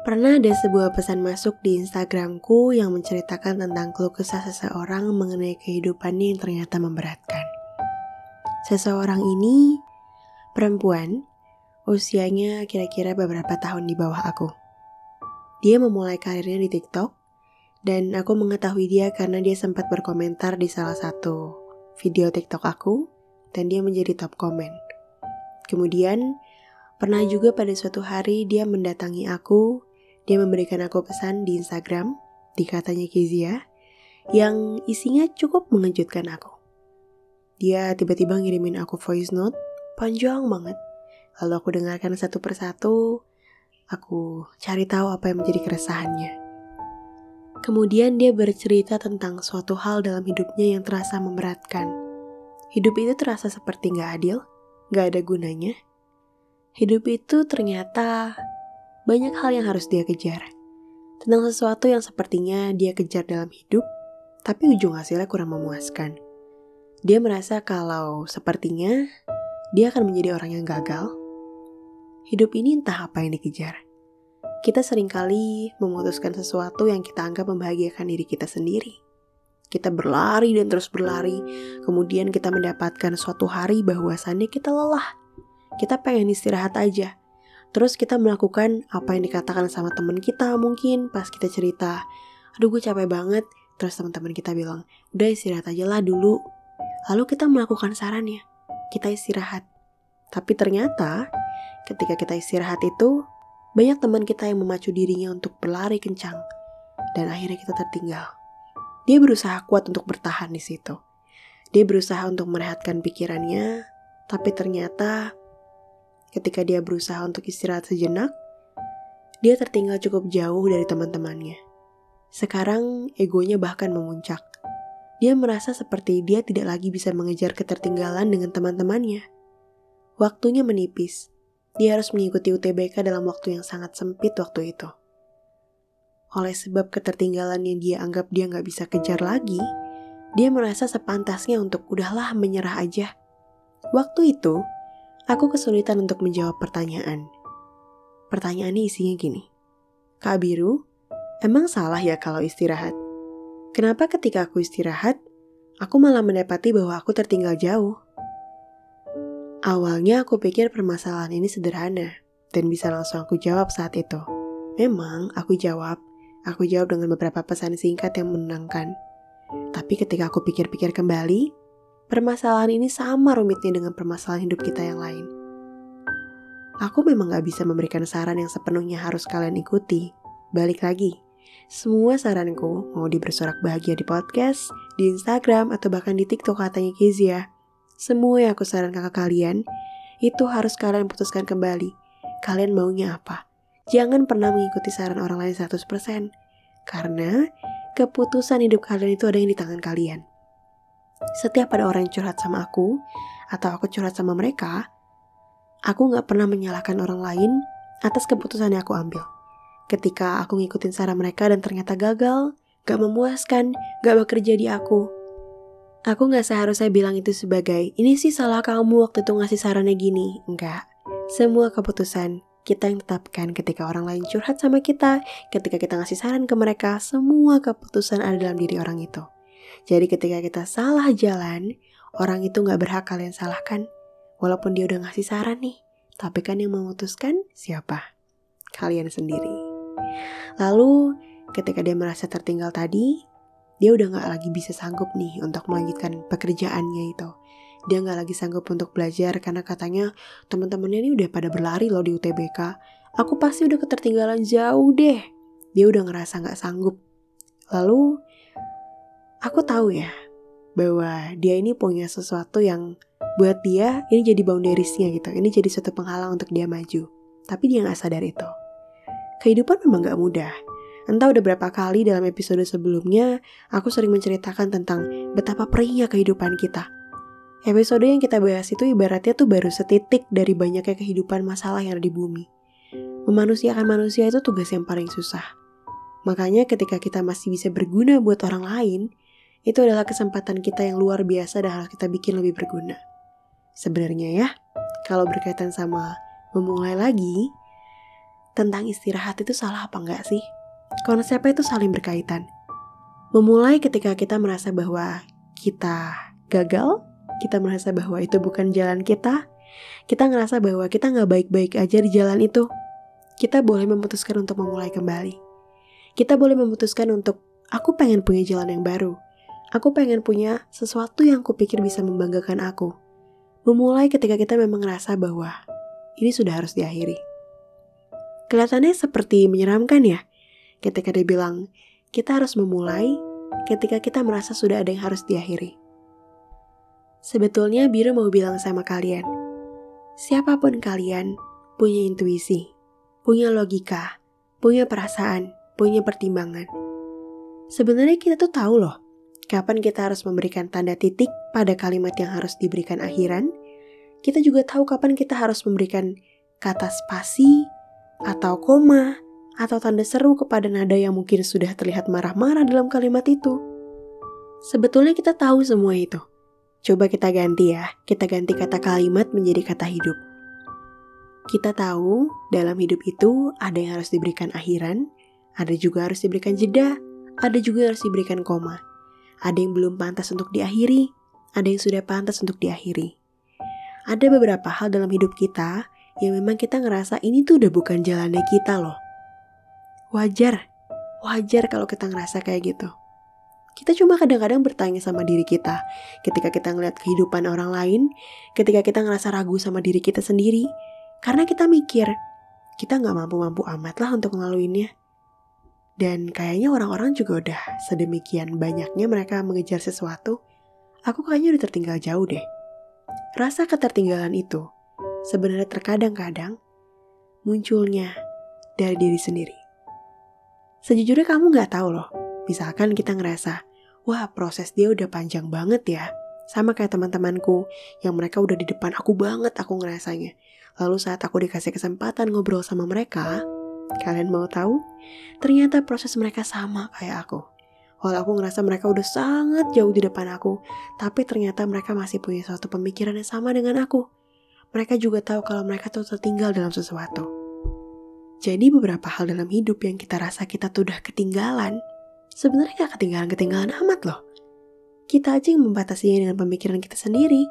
Pernah ada sebuah pesan masuk di Instagramku yang menceritakan tentang keluh kesah seseorang mengenai kehidupannya yang ternyata memberatkan. Seseorang ini perempuan, usianya kira-kira beberapa tahun di bawah aku. Dia memulai karirnya di TikTok, dan aku mengetahui dia karena dia sempat berkomentar di salah satu video TikTok aku, dan dia menjadi top komen. Kemudian, pernah juga pada suatu hari dia mendatangi aku dia memberikan aku pesan di Instagram, di katanya Kezia, yang isinya cukup mengejutkan aku. Dia tiba-tiba ngirimin aku voice note, panjang banget. Lalu aku dengarkan satu persatu, aku cari tahu apa yang menjadi keresahannya. Kemudian dia bercerita tentang suatu hal dalam hidupnya yang terasa memberatkan. Hidup itu terasa seperti gak adil, gak ada gunanya. Hidup itu ternyata banyak hal yang harus dia kejar. Tentang sesuatu yang sepertinya dia kejar dalam hidup, tapi ujung hasilnya kurang memuaskan. Dia merasa kalau sepertinya dia akan menjadi orang yang gagal. Hidup ini entah apa yang dikejar. Kita sering kali memutuskan sesuatu yang kita anggap membahagiakan diri kita sendiri. Kita berlari dan terus berlari, kemudian kita mendapatkan suatu hari bahwasannya kita lelah. Kita pengen istirahat aja, Terus kita melakukan apa yang dikatakan sama teman kita mungkin pas kita cerita. Aduh gue capek banget. Terus teman-teman kita bilang, udah istirahat aja lah dulu. Lalu kita melakukan sarannya. Kita istirahat. Tapi ternyata ketika kita istirahat itu, banyak teman kita yang memacu dirinya untuk berlari kencang. Dan akhirnya kita tertinggal. Dia berusaha kuat untuk bertahan di situ. Dia berusaha untuk merehatkan pikirannya, tapi ternyata ketika dia berusaha untuk istirahat sejenak, dia tertinggal cukup jauh dari teman-temannya. Sekarang egonya bahkan memuncak. Dia merasa seperti dia tidak lagi bisa mengejar ketertinggalan dengan teman-temannya. Waktunya menipis. Dia harus mengikuti UTBK dalam waktu yang sangat sempit waktu itu. Oleh sebab ketertinggalan yang dia anggap dia nggak bisa kejar lagi, dia merasa sepantasnya untuk udahlah menyerah aja. Waktu itu, Aku kesulitan untuk menjawab pertanyaan. Pertanyaannya isinya gini. Kak Biru, emang salah ya kalau istirahat? Kenapa ketika aku istirahat, aku malah mendapati bahwa aku tertinggal jauh? Awalnya aku pikir permasalahan ini sederhana dan bisa langsung aku jawab saat itu. Memang aku jawab, aku jawab dengan beberapa pesan singkat yang menenangkan. Tapi ketika aku pikir-pikir kembali, Permasalahan ini sama rumitnya dengan permasalahan hidup kita yang lain. Aku memang gak bisa memberikan saran yang sepenuhnya harus kalian ikuti. Balik lagi, semua saranku mau di bersorak bahagia di podcast, di Instagram, atau bahkan di TikTok katanya Kezia. Semua yang aku sarankan ke kalian, itu harus kalian putuskan kembali. Kalian maunya apa? Jangan pernah mengikuti saran orang lain 100%. Karena keputusan hidup kalian itu ada yang di tangan kalian. Setiap ada orang yang curhat sama aku, atau aku curhat sama mereka, aku gak pernah menyalahkan orang lain atas keputusan yang aku ambil. Ketika aku ngikutin saran mereka dan ternyata gagal, gak memuaskan, gak bekerja di aku. Aku gak seharusnya bilang itu sebagai, ini sih salah kamu waktu itu ngasih sarannya gini. Enggak. Semua keputusan kita yang tetapkan ketika orang lain curhat sama kita, ketika kita ngasih saran ke mereka, semua keputusan ada dalam diri orang itu. Jadi ketika kita salah jalan, orang itu gak berhak kalian salahkan. Walaupun dia udah ngasih saran nih, tapi kan yang memutuskan siapa? Kalian sendiri. Lalu ketika dia merasa tertinggal tadi, dia udah gak lagi bisa sanggup nih untuk melanjutkan pekerjaannya itu. Dia gak lagi sanggup untuk belajar karena katanya teman-temannya ini udah pada berlari loh di UTBK. Aku pasti udah ketertinggalan jauh deh. Dia udah ngerasa gak sanggup. Lalu aku tahu ya bahwa dia ini punya sesuatu yang buat dia ini jadi boundariesnya gitu. Ini jadi suatu penghalang untuk dia maju. Tapi dia nggak sadar itu. Kehidupan memang gak mudah. Entah udah berapa kali dalam episode sebelumnya, aku sering menceritakan tentang betapa perihnya kehidupan kita. Episode yang kita bahas itu ibaratnya tuh baru setitik dari banyaknya kehidupan masalah yang ada di bumi. Memanusiakan manusia itu tugas yang paling susah. Makanya ketika kita masih bisa berguna buat orang lain, itu adalah kesempatan kita yang luar biasa dan harus kita bikin lebih berguna. Sebenarnya ya, kalau berkaitan sama memulai lagi, tentang istirahat itu salah apa enggak sih? Konsepnya itu saling berkaitan. Memulai ketika kita merasa bahwa kita gagal, kita merasa bahwa itu bukan jalan kita, kita ngerasa bahwa kita nggak baik-baik aja di jalan itu, kita boleh memutuskan untuk memulai kembali. Kita boleh memutuskan untuk, aku pengen punya jalan yang baru. Aku pengen punya sesuatu yang kupikir bisa membanggakan aku. Memulai ketika kita memang ngerasa bahwa ini sudah harus diakhiri. Kelihatannya seperti menyeramkan ya, ketika dia bilang, kita harus memulai ketika kita merasa sudah ada yang harus diakhiri. Sebetulnya Biru mau bilang sama kalian, siapa pun kalian punya intuisi, punya logika, punya perasaan, punya pertimbangan. Sebenarnya kita tuh tahu loh, kapan kita harus memberikan tanda titik pada kalimat yang harus diberikan akhiran. Kita juga tahu kapan kita harus memberikan kata spasi, atau koma, atau tanda seru kepada nada yang mungkin sudah terlihat marah-marah dalam kalimat itu. Sebetulnya kita tahu semua itu. Coba kita ganti ya, kita ganti kata kalimat menjadi kata hidup. Kita tahu dalam hidup itu ada yang harus diberikan akhiran, ada juga harus diberikan jeda, ada juga harus diberikan koma. Ada yang belum pantas untuk diakhiri, ada yang sudah pantas untuk diakhiri. Ada beberapa hal dalam hidup kita yang memang kita ngerasa ini tuh udah bukan jalannya kita loh. Wajar, wajar kalau kita ngerasa kayak gitu. Kita cuma kadang-kadang bertanya sama diri kita ketika kita ngeliat kehidupan orang lain, ketika kita ngerasa ragu sama diri kita sendiri, karena kita mikir, kita nggak mampu-mampu amat lah untuk ngelaluinnya. Dan kayaknya orang-orang juga udah sedemikian banyaknya mereka mengejar sesuatu, aku kayaknya udah tertinggal jauh deh. Rasa ketertinggalan itu sebenarnya terkadang-kadang munculnya dari diri sendiri. Sejujurnya kamu nggak tahu loh, misalkan kita ngerasa, wah proses dia udah panjang banget ya, sama kayak teman-temanku yang mereka udah di depan aku banget aku ngerasanya. Lalu saat aku dikasih kesempatan ngobrol sama mereka, kalian mau tahu? Ternyata proses mereka sama kayak aku. Walau aku ngerasa mereka udah sangat jauh di depan aku, tapi ternyata mereka masih punya suatu pemikiran yang sama dengan aku mereka juga tahu kalau mereka tuh tertinggal dalam sesuatu. Jadi beberapa hal dalam hidup yang kita rasa kita tuh udah ketinggalan, sebenarnya gak ketinggalan-ketinggalan amat loh. Kita aja yang membatasinya dengan pemikiran kita sendiri.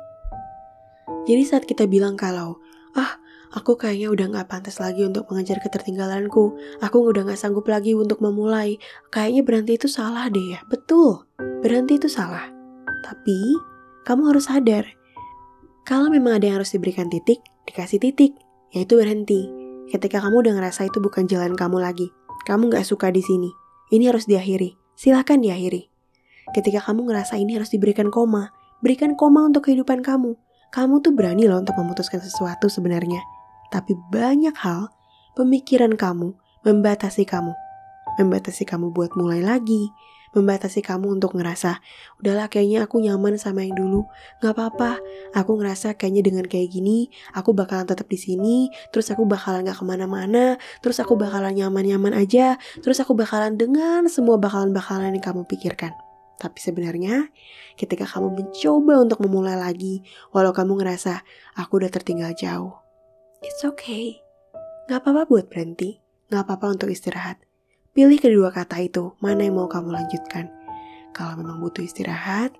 Jadi saat kita bilang kalau, ah aku kayaknya udah gak pantas lagi untuk mengejar ketertinggalanku, aku udah gak sanggup lagi untuk memulai, kayaknya berhenti itu salah deh ya. Betul, berhenti itu salah. Tapi, kamu harus sadar, kalau memang ada yang harus diberikan titik, dikasih titik, yaitu berhenti. Ketika kamu udah ngerasa itu bukan jalan kamu lagi, kamu gak suka di sini, ini harus diakhiri, silahkan diakhiri. Ketika kamu ngerasa ini harus diberikan koma, berikan koma untuk kehidupan kamu. Kamu tuh berani loh untuk memutuskan sesuatu sebenarnya. Tapi banyak hal, pemikiran kamu membatasi kamu. Membatasi kamu buat mulai lagi, membatasi kamu untuk ngerasa, udahlah kayaknya aku nyaman sama yang dulu, gak apa-apa, aku ngerasa kayaknya dengan kayak gini, aku bakalan tetap di sini, terus aku bakalan gak ke mana-mana, terus aku bakalan nyaman-nyaman aja, terus aku bakalan dengan semua bakalan-bakalan yang kamu pikirkan. Tapi sebenarnya, ketika kamu mencoba untuk memulai lagi, walau kamu ngerasa, aku udah tertinggal jauh, it's okay. Gak apa-apa buat berhenti, gak apa-apa untuk istirahat. Pilih kedua kata itu, mana yang mau kamu lanjutkan. Kalau memang butuh istirahat,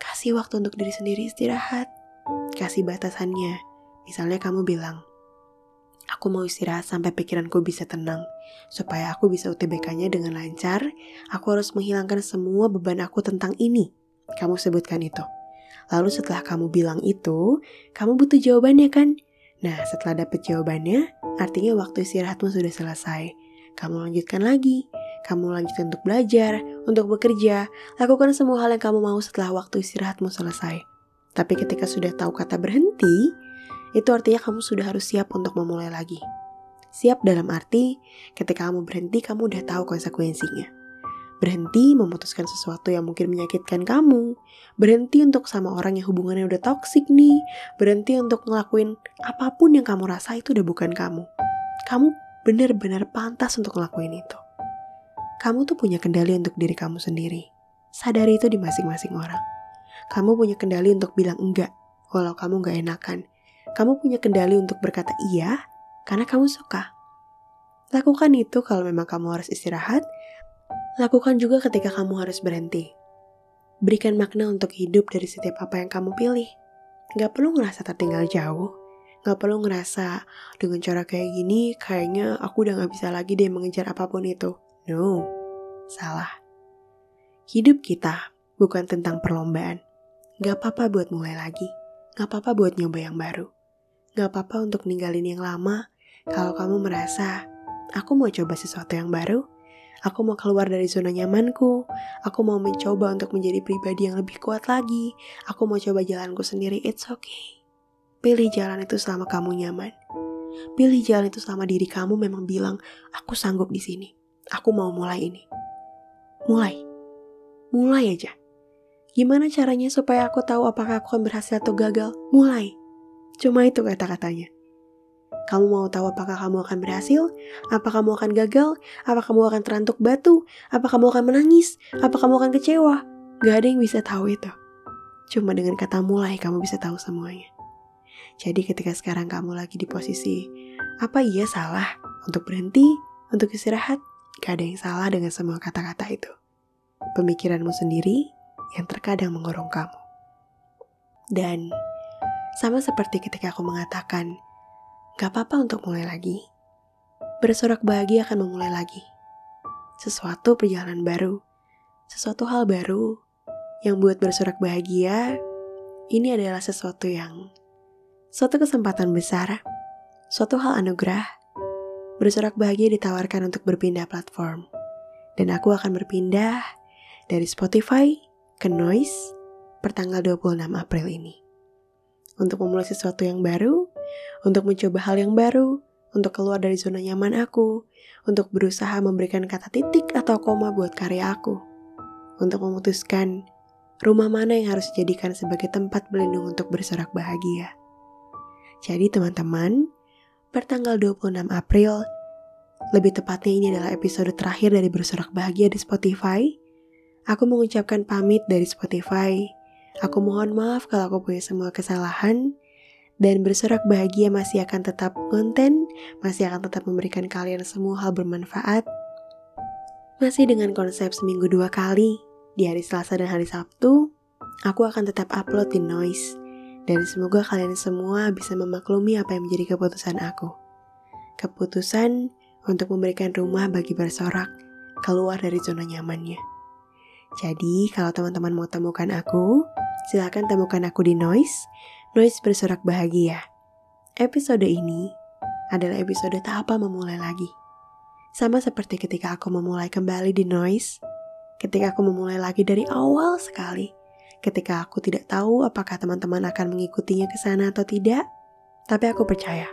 kasih waktu untuk diri sendiri istirahat. Kasih batasannya. Misalnya kamu bilang, aku mau istirahat sampai pikiranku bisa tenang. Supaya aku bisa UTBK-nya dengan lancar, aku harus menghilangkan semua beban aku tentang ini. Kamu sebutkan itu. Lalu setelah kamu bilang itu, kamu butuh jawabannya kan? Nah, setelah dapet jawabannya, artinya waktu istirahatmu sudah selesai kamu lanjutkan lagi. Kamu lanjutkan untuk belajar, untuk bekerja, lakukan semua hal yang kamu mau setelah waktu istirahatmu selesai. Tapi ketika sudah tahu kata berhenti, itu artinya kamu sudah harus siap untuk memulai lagi. Siap dalam arti ketika kamu berhenti, kamu udah tahu konsekuensinya. Berhenti memutuskan sesuatu yang mungkin menyakitkan kamu. Berhenti untuk sama orang yang hubungannya udah toksik nih. Berhenti untuk ngelakuin apa pun yang kamu rasa itu udah bukan kamu. Kamu benar-benar pantas untuk ngelakuin itu. Kamu tuh punya kendali untuk diri kamu sendiri. Sadari itu di masing-masing orang. Kamu punya kendali untuk bilang enggak, walau kamu gak enakan. Kamu punya kendali untuk berkata iya, karena kamu suka. Lakukan itu kalau memang kamu harus istirahat. Lakukan juga ketika kamu harus berhenti. Berikan makna untuk hidup dari setiap apa yang kamu pilih. Gak perlu ngerasa tertinggal jauh. Gak perlu ngerasa dengan cara kayak gini kayaknya aku udah gak bisa lagi deh mengejar apa pun itu. No, salah. Hidup kita bukan tentang perlombaan. Gak apa-apa buat mulai lagi. Gak apa-apa buat nyoba yang baru. Gak apa-apa untuk ninggalin yang lama kalau kamu merasa aku mau coba sesuatu yang baru. Aku mau keluar dari zona nyamanku. Aku mau mencoba untuk menjadi pribadi yang lebih kuat lagi. Aku mau coba jalanku sendiri. It's okay. Pilih jalan itu selama kamu nyaman. Pilih jalan itu selama diri kamu memang bilang, aku sanggup di sini. Aku mau mulai ini. Mulai. Mulai aja. Gimana caranya supaya aku tahu apakah aku akan berhasil atau gagal? Mulai. Cuma itu kata-katanya. Kamu mau tahu apakah kamu akan berhasil? Apa kamu akan gagal? Apa kamu akan terantuk batu? Apa kamu akan menangis? Apa kamu akan kecewa? Gak ada yang bisa tahu itu. Cuma dengan kata mulai kamu bisa tahu semuanya. Jadi ketika sekarang kamu lagi di posisi apa iya salah untuk berhenti, untuk istirahat, gak ada yang salah dengan semua kata-kata itu. Pemikiranmu sendiri yang terkadang mengurung kamu. Dan sama seperti ketika aku mengatakan, gak apa-apa untuk mulai lagi. Bersorak bahagia akan memulai lagi. Sesuatu perjalanan baru, sesuatu hal baru yang buat bersorak bahagia, ini adalah sesuatu yang Suatu kesempatan besar, suatu hal anugerah, bersorak bahagia ditawarkan untuk berpindah platform. Dan aku akan berpindah dari Spotify ke Noise pertanggal 26 April ini. Untuk memulai sesuatu yang baru, untuk mencoba hal yang baru, untuk keluar dari zona nyaman aku, untuk berusaha memberikan kata titik atau koma buat karya aku, untuk memutuskan rumah mana yang harus dijadikan sebagai tempat berlindung untuk bersorak bahagia. Jadi teman-teman, pertanggal 26 April, lebih tepatnya ini adalah episode terakhir dari Bersorak Bahagia di Spotify. Aku mengucapkan pamit dari Spotify. Aku mohon maaf kalau aku punya semua kesalahan. Dan bersorak bahagia masih akan tetap konten, masih akan tetap memberikan kalian semua hal bermanfaat. Masih dengan konsep seminggu dua kali, di hari Selasa dan hari Sabtu, aku akan tetap upload di Noise dan semoga kalian semua bisa memaklumi apa yang menjadi keputusan aku. Keputusan untuk memberikan rumah bagi bersorak keluar dari zona nyamannya. Jadi, kalau teman-teman mau temukan aku, silahkan temukan aku di Noise, Noise Bersorak Bahagia. Episode ini adalah episode tak apa memulai lagi. Sama seperti ketika aku memulai kembali di Noise, ketika aku memulai lagi dari awal sekali, ketika aku tidak tahu apakah teman-teman akan mengikutinya ke sana atau tidak, tapi aku percaya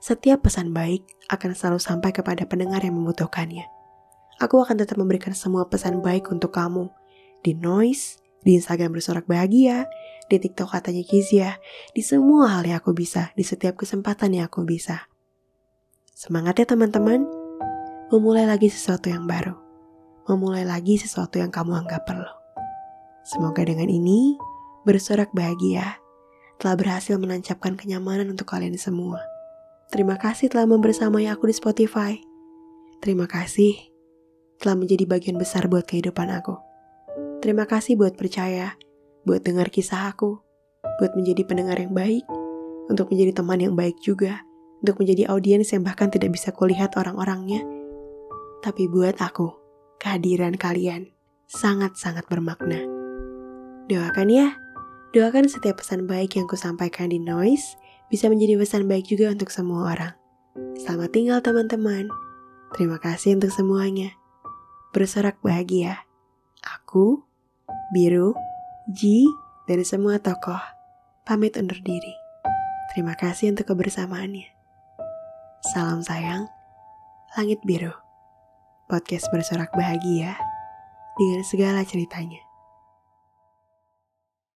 setiap pesan baik akan selalu sampai kepada pendengar yang membutuhkannya. Aku akan tetap memberikan semua pesan baik untuk kamu di Noise, di Instagram bersorak bahagia, di TikTok katanya Kizia, di semua hal yang aku bisa, di setiap kesempatan yang aku bisa. Semangat ya teman-teman, memulai lagi sesuatu yang baru, memulai lagi sesuatu yang kamu anggap perlu. Semoga dengan ini, bersorak bahagia telah berhasil menancapkan kenyamanan untuk kalian semua. Terima kasih telah membersamai aku di Spotify. Terima kasih telah menjadi bagian besar buat kehidupan aku. Terima kasih buat percaya, buat dengar kisah aku, buat menjadi pendengar yang baik, untuk menjadi teman yang baik juga, untuk menjadi audiens yang bahkan tidak bisa kulihat orang-orangnya. Tapi buat aku, kehadiran kalian sangat-sangat bermakna. Doakan ya, doakan setiap pesan baik yang kusampaikan di Noise bisa menjadi pesan baik juga untuk semua orang. Selamat tinggal teman-teman. Terima kasih untuk semuanya. Bersorak bahagia. Aku, Biru, Ji, dan semua tokoh pamit undur diri. Terima kasih untuk kebersamaannya. Salam sayang, Langit Biru. Podcast bersorak bahagia dengan segala ceritanya.